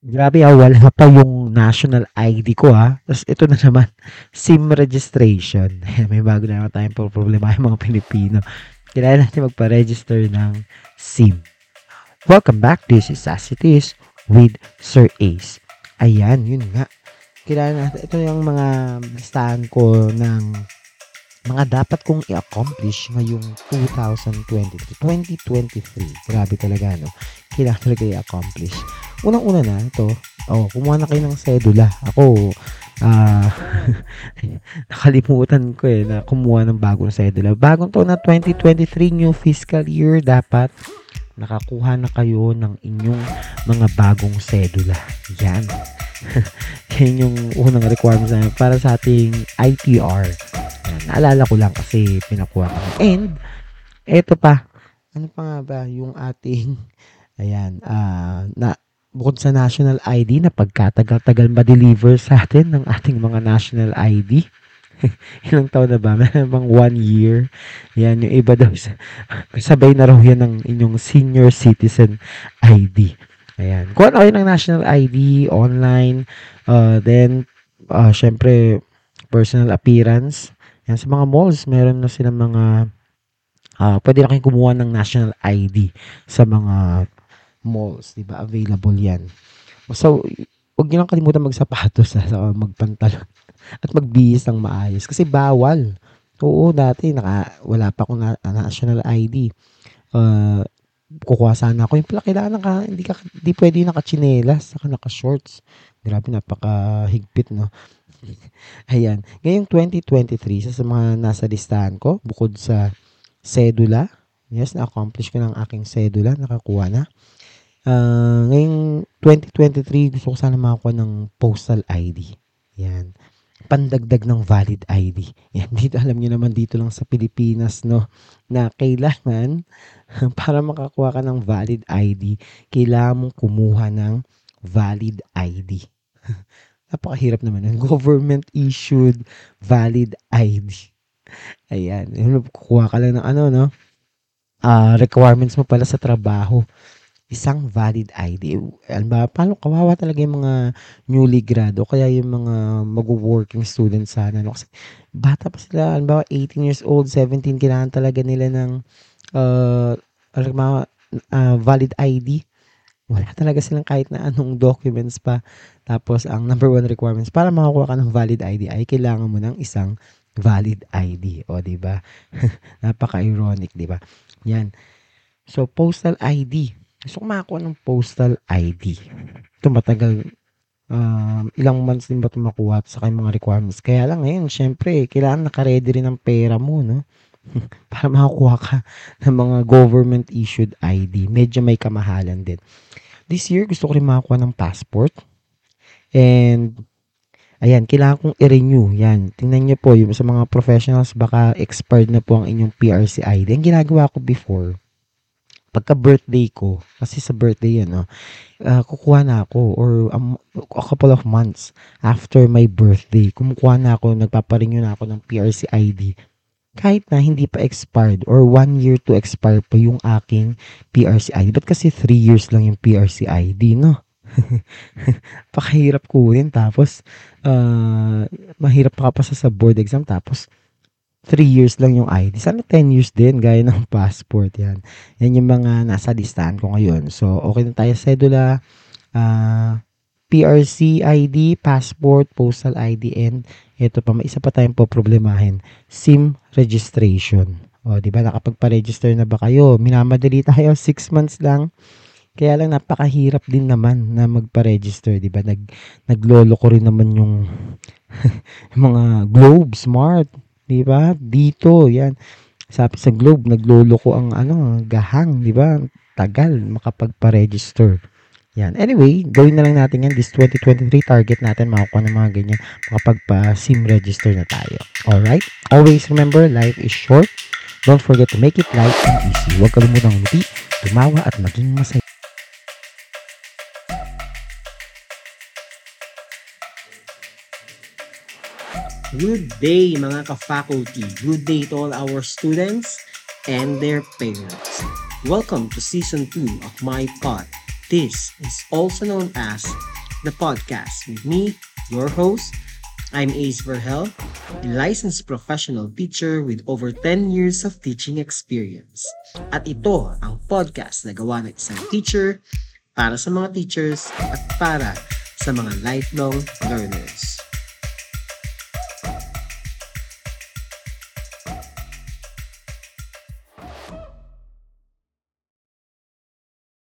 Grabe ah, wala pa yung national ID ko ah. Tapos ito na naman, SIM registration. May bago na naman tayong problema yung mga Pilipino. Kailangan natin magpa-register ng SIM. Welcome back. This is As It Is with Sir Ace. Ayan, yun nga. Kailangan natin, ito yung mga listahan ko ng mga dapat kong i-accomplish ngayong 2023. 2023. Grabe talaga, no? Kailangan talaga i-accomplish. Unang-una na, ito, oh, kumuha na kayo ng sedula. Ako, ah, nakalimutan ko eh, na kumuha ng bagong sedula. Bagong taon na 2023, new fiscal year, dapat nakakuha na kayo ng inyong mga bagong sedula. Yan. Yan yung unang requirements namin para sa ating ITR. Yan. Naalala ko lang kasi pinakuha ko. And, eto pa. Ano pa nga ba yung ating, ayan, ah, na, bukod sa national ID na pagkatagal-tagal ma-deliver sa atin ng ating mga national ID. Ilang taon na ba? Meron bang one year? Yan, yung iba daw. Sabay na raw yan ng inyong senior citizen ID. Ayan. Kuha na kayo ng national ID online. Uh, then, uh, syempre, personal appearance. Yan, sa mga malls, meron na silang mga uh, pwede na kayong kumuha ng national ID sa mga malls, 'di ba? Available 'yan. So, huwag niyo lang kalimutan magsapatos sa magpantalon at magbihis ng maayos kasi bawal. Oo, dati naka, wala pa akong na, national ID. Uh, kukuha sana ako. Yung pala kailangan naka, hindi, ka, hindi pwede naka-chinelas, naka-shorts. Grabe, napaka-higpit, no? Ayan. Ngayong 2023, sa, sa mga nasa listahan ko, bukod sa sedula, yes, na-accomplish ko ng aking sedula, nakakuha na. Uh, ngayong 2023, gusto ko sana makakuha ng postal ID. Yan pandagdag ng valid ID. Yan, dito alam niyo naman dito lang sa Pilipinas, no, na kailangan para makakuha ka ng valid ID, kailangan mong kumuha ng valid ID. Napakahirap naman ng government issued valid ID. Ayan, kukuha ka lang ng ano, no? Uh, requirements mo pala sa trabaho isang valid ID. Alam ba, paano kawawa talaga yung mga newly grad o kaya yung mga mag-working students sana. No? Kasi bata pa sila, alam ba, 18 years old, 17, kailangan talaga nila ng uh, mga uh, valid ID. Wala talaga silang kahit na anong documents pa. Tapos, ang number one requirements para makakuha ka ng valid ID ay kailangan mo ng isang valid ID. O, di ba? Napaka-ironic, di ba? Yan. So, postal ID gusto ko makakuha ng postal ID. Ito matagal, um, ilang months din ba ito makuha sa kanyang mga requirements. Kaya lang ngayon, syempre, kailangan naka-ready rin ng pera mo, no? Para makakuha ka ng mga government-issued ID. Medyo may kamahalan din. This year, gusto ko rin makakuha ng passport. And, ayan, kailangan kong i-renew. Yan, tingnan niyo po, yung sa mga professionals, baka expired na po ang inyong PRC ID. Ang ginagawa ko before, pagka birthday ko, kasi sa birthday yan, no, uh, kukuha na ako or um, a couple of months after my birthday, kumukuha na ako, nagpaparenew na ako ng PRC ID. Kahit na hindi pa expired or one year to expire pa yung aking PRC ID. Ba't kasi three years lang yung PRC ID, no? Pakahirap kunin tapos uh, mahirap pa kapasa sa board exam tapos 3 years lang yung ID. Sana 10 years din, gaya ng passport yan. Yan yung mga nasa listahan ko ngayon. So, okay na tayo. Cedula, uh, ah, PRC ID, passport, postal ID, and ito pa, may isa pa tayong po problemahin. SIM registration. O, di ba, nakapagpa-register na ba kayo? Minamadali tayo, 6 months lang. Kaya lang napakahirap din naman na magpa-register, 'di ba? Nag naglolo ko rin naman yung mga Globe Smart, 'di ba? Dito, 'yan. Sabi sa Globe, naglolo ko ang ano, gahang, 'di ba? Tagal makapagpa-register. Yan. Anyway, gawin na lang natin yan. This 2023 target natin, makakuha ng mga ganyan. Makapagpa-SIM register na tayo. Alright? Always remember, life is short. Don't forget to make it light and easy. Huwag kalimutang ngumiti, tumawa at maging masaya. Good day mga ka-faculty. Good day to all our students and their parents. Welcome to Season 2 of my pod. This is also known as the podcast with me, your host. I'm Ace Verhel, a licensed professional teacher with over 10 years of teaching experience. At ito ang podcast na gawa ng isang teacher para sa mga teachers at para sa mga lifelong learners.